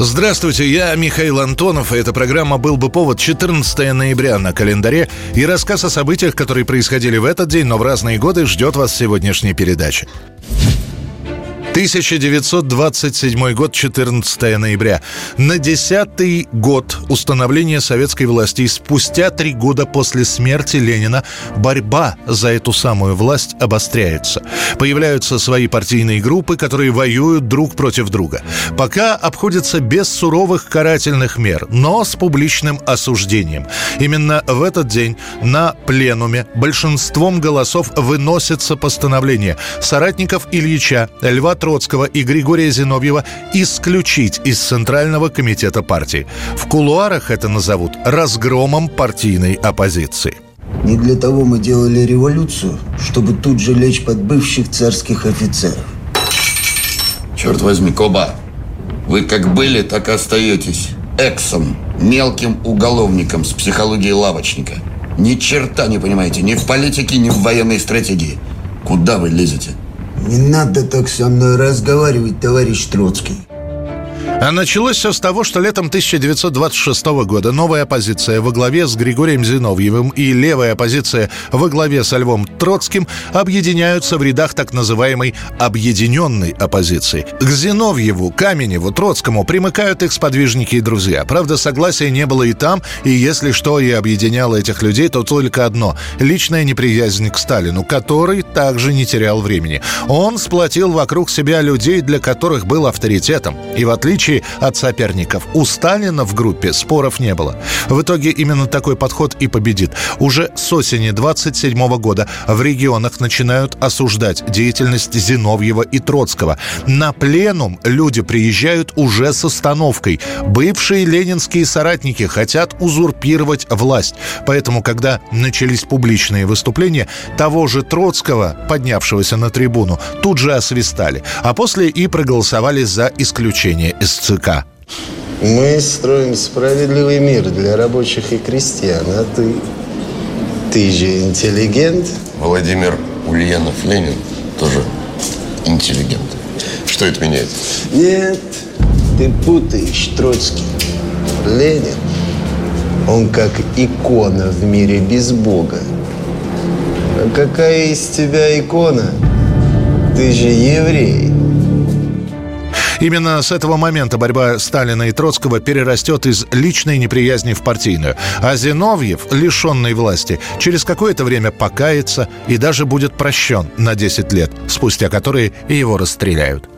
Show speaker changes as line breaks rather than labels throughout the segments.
Здравствуйте, я Михаил Антонов, и эта программа «Был бы повод» 14 ноября на календаре. И рассказ о событиях, которые происходили в этот день, но в разные годы, ждет вас сегодняшней передаче. 1927 год, 14 ноября. На десятый год установления советской власти спустя три года после смерти Ленина борьба за эту самую власть обостряется. Появляются свои партийные группы, которые воюют друг против друга. Пока обходится без суровых карательных мер, но с публичным осуждением. Именно в этот день на пленуме большинством голосов выносится постановление соратников Ильича, Льва Троцкого и Григория Зиновьева исключить из Центрального комитета партии. В кулуарах это назовут разгромом партийной оппозиции.
Не для того мы делали революцию, чтобы тут же лечь под бывших царских офицеров.
Черт возьми, Коба, вы как были, так и остаетесь. Эксом, мелким уголовником с психологией лавочника. Ни черта не понимаете ни в политике, ни в военной стратегии. Куда вы лезете?
Не надо так со мной разговаривать, товарищ Троцкий.
А началось все с того, что летом 1926 года новая оппозиция во главе с Григорием Зиновьевым и левая оппозиция во главе с Львом Троцким объединяются в рядах так называемой «объединенной оппозиции». К Зиновьеву, Каменеву, Троцкому примыкают их сподвижники и друзья. Правда, согласия не было и там, и если что и объединяло этих людей, то только одно – личная неприязнь к Сталину, который также не терял времени. Он сплотил вокруг себя людей, для которых был авторитетом. И в отличие отличие от соперников. У Сталина в группе споров не было. В итоге именно такой подход и победит. Уже с осени 27 года в регионах начинают осуждать деятельность Зиновьева и Троцкого. На пленум люди приезжают уже с остановкой. Бывшие ленинские соратники хотят узурпировать власть. Поэтому, когда начались публичные выступления, того же Троцкого, поднявшегося на трибуну, тут же освистали. А после и проголосовали за исключение из ЦК.
Мы строим справедливый мир для рабочих и крестьян, а ты... Ты же интеллигент.
Владимир Ульянов Ленин тоже интеллигент. Что это меняет?
Нет, ты путаешь, Троцкий. Ленин, он как икона в мире без Бога. А какая из тебя икона? Ты же еврей.
Именно с этого момента борьба Сталина и Троцкого перерастет из личной неприязни в партийную. А Зиновьев, лишенный власти, через какое-то время покается и даже будет прощен на 10 лет, спустя которые его расстреляют.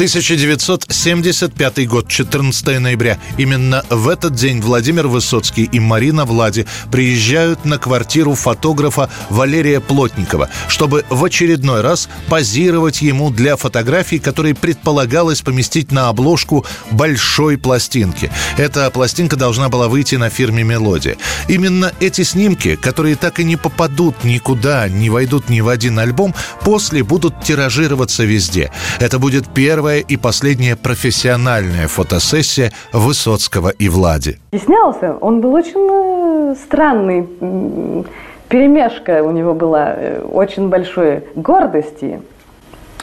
1975 год, 14 ноября. Именно в этот день Владимир Высоцкий и Марина Влади приезжают на квартиру фотографа Валерия Плотникова, чтобы в очередной раз позировать ему для фотографий, которые предполагалось поместить на обложку большой пластинки. Эта пластинка должна была выйти на фирме «Мелодия». Именно эти снимки, которые так и не попадут никуда, не войдут ни в один альбом, после будут тиражироваться везде. Это будет первая первая и последняя профессиональная фотосессия Высоцкого и Влади.
Стеснялся. Он был очень э, странный. Перемешка у него была э, очень большой гордости,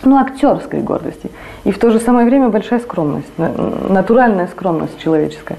ну, актерской гордости. И в то же самое время большая скромность, натуральная скромность человеческая.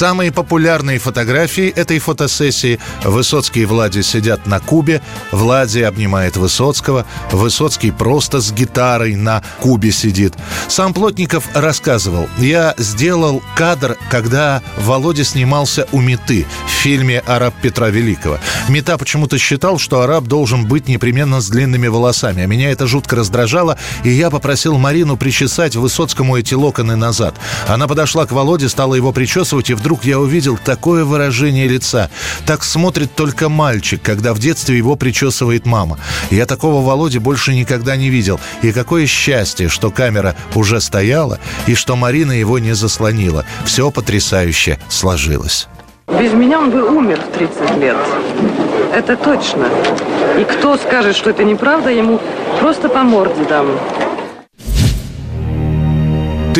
Самые популярные фотографии этой фотосессии Высоцкий и Влади сидят на кубе, Влади обнимает Высоцкого, Высоцкий просто с гитарой на кубе сидит. Сам Плотников рассказывал, я сделал кадр, когда Володя снимался у Меты в фильме «Араб Петра Великого». Мета почему-то считал, что араб должен быть непременно с длинными волосами, а меня это жутко раздражало, и я попросил Марину причесать Высоцкому эти локоны назад. Она подошла к Володе, стала его причесывать, и вдруг я увидел такое выражение лица. Так смотрит только мальчик, когда в детстве его причесывает мама. Я такого Володи больше никогда не видел. И какое счастье, что камера уже стояла, и что Марина его не заслонила. Все потрясающе сложилось.
Без меня он бы умер в 30 лет. Это точно. И кто скажет, что это неправда, ему просто по морде дам.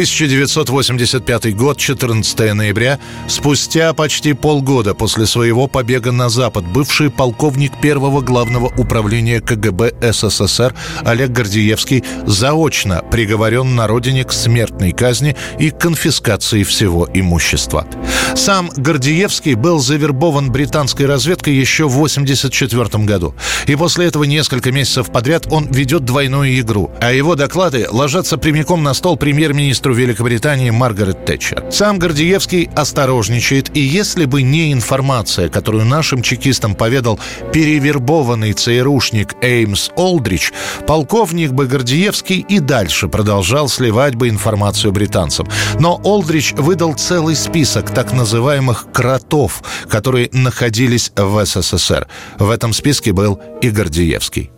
1985 год, 14 ноября, спустя почти полгода после своего побега на Запад, бывший полковник первого главного управления КГБ СССР Олег Гордеевский заочно приговорен на родине к смертной казни и конфискации всего имущества. Сам Гордеевский был завербован британской разведкой еще в 1984 году. И после этого несколько месяцев подряд он ведет двойную игру, а его доклады ложатся прямиком на стол премьер-министра министру Великобритании Маргарет Тэтчер. Сам Гордеевский осторожничает, и если бы не информация, которую нашим чекистам поведал перевербованный ЦРУшник Эймс Олдрич, полковник бы Гордеевский и дальше продолжал сливать бы информацию британцам. Но Олдрич выдал целый список так называемых «кротов», которые находились в СССР. В этом списке был и Гордеевский.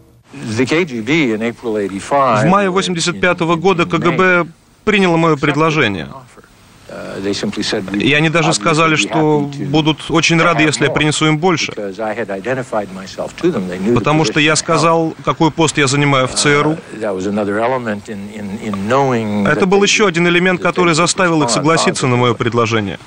В мае 85 года КГБ приняло мое предложение. И они даже сказали, что будут очень рады, если я принесу им больше. Потому что я сказал, какой пост я занимаю в ЦРУ. Это был еще один элемент, который заставил их согласиться на мое предложение.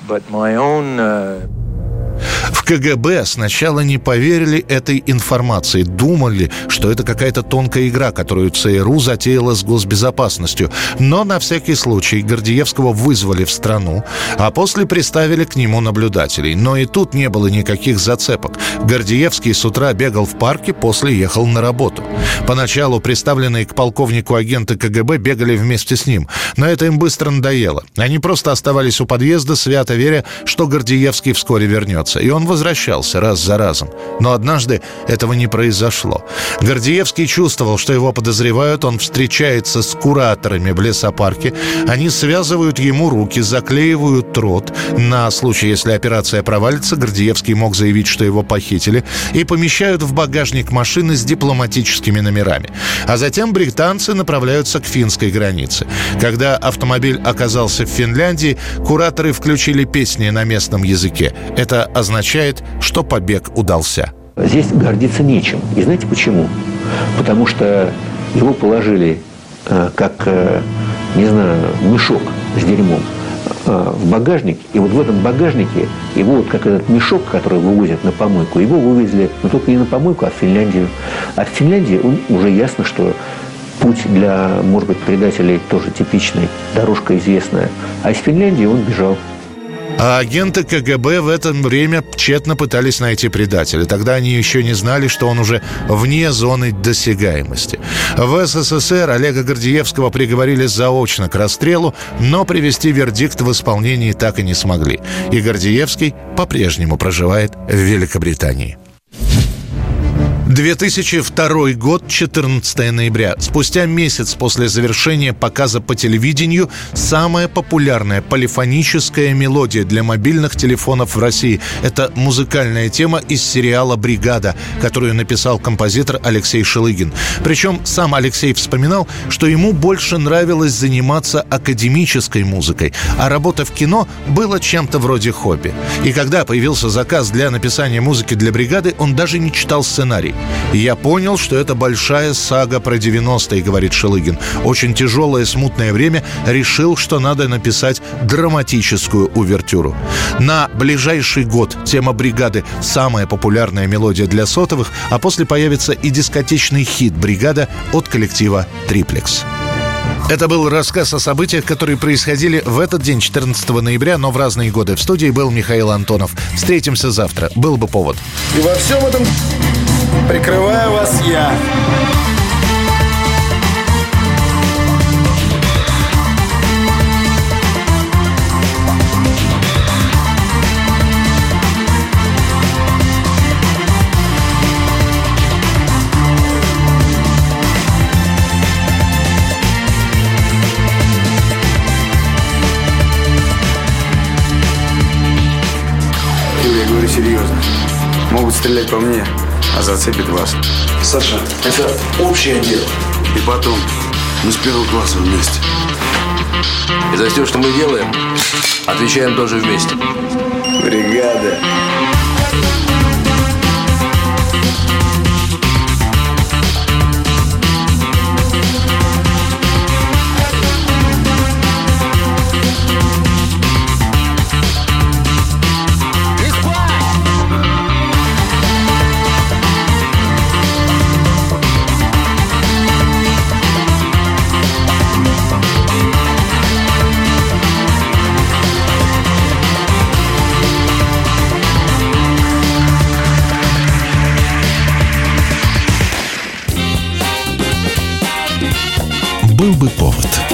В КГБ сначала не поверили этой информации, думали, что это какая-то тонкая игра, которую ЦРУ затеяла с госбезопасностью. Но на всякий случай Гордеевского вызвали в страну, а после приставили к нему наблюдателей. Но и тут не было никаких зацепок. Гордеевский с утра бегал в парке, после ехал на работу. Поначалу представленные к полковнику агенты КГБ бегали вместе с ним, но это им быстро надоело. Они просто оставались у подъезда, свято веря, что Гордеевский вскоре вернется вернется. И он возвращался раз за разом. Но однажды этого не произошло. Гордеевский чувствовал, что его подозревают. Он встречается с кураторами в лесопарке. Они связывают ему руки, заклеивают рот. На случай, если операция провалится, Гордеевский мог заявить, что его похитили. И помещают в багажник машины с дипломатическими номерами. А затем британцы направляются к финской границе. Когда автомобиль оказался в Финляндии, кураторы включили песни на местном языке. Это означает, что побег удался.
Здесь гордиться нечем. И знаете почему? Потому что его положили э, как, э, не знаю, мешок с дерьмом э, в багажник, и вот в этом багажнике его вот как этот мешок, который вывозят на помойку, его вывезли, но только не на помойку, а в Финляндию. А в Финляндии он, уже ясно, что путь для, может быть, предателей тоже типичный, дорожка известная. А из Финляндии он бежал.
А агенты КГБ в это время тщетно пытались найти предателя. Тогда они еще не знали, что он уже вне зоны досягаемости. В СССР Олега Гордеевского приговорили заочно к расстрелу, но привести вердикт в исполнении так и не смогли. И Гордеевский по-прежнему проживает в Великобритании. 2002 год, 14 ноября. Спустя месяц после завершения показа по телевидению самая популярная полифоническая мелодия для мобильных телефонов в России. Это музыкальная тема из сериала «Бригада», которую написал композитор Алексей Шелыгин. Причем сам Алексей вспоминал, что ему больше нравилось заниматься академической музыкой, а работа в кино была чем-то вроде хобби. И когда появился заказ для написания музыки для «Бригады», он даже не читал сценарий. И я понял, что это большая сага про 90-е, говорит Шелыгин. Очень тяжелое, смутное время. Решил, что надо написать драматическую увертюру. На ближайший год тема «Бригады» — самая популярная мелодия для сотовых, а после появится и дискотечный хит «Бригада» от коллектива «Триплекс». Это был рассказ о событиях, которые происходили в этот день, 14 ноября, но в разные годы. В студии был Михаил Антонов. Встретимся завтра. Был бы повод.
И во всем этом Прикрываю вас я. Я говорю серьезно. Могут стрелять по мне, а зацепит вас.
Саша, это общее дело.
И потом, мы с первого класса вместе.
И за все, что мы делаем, отвечаем тоже вместе.
Бригада.
Был бы повод.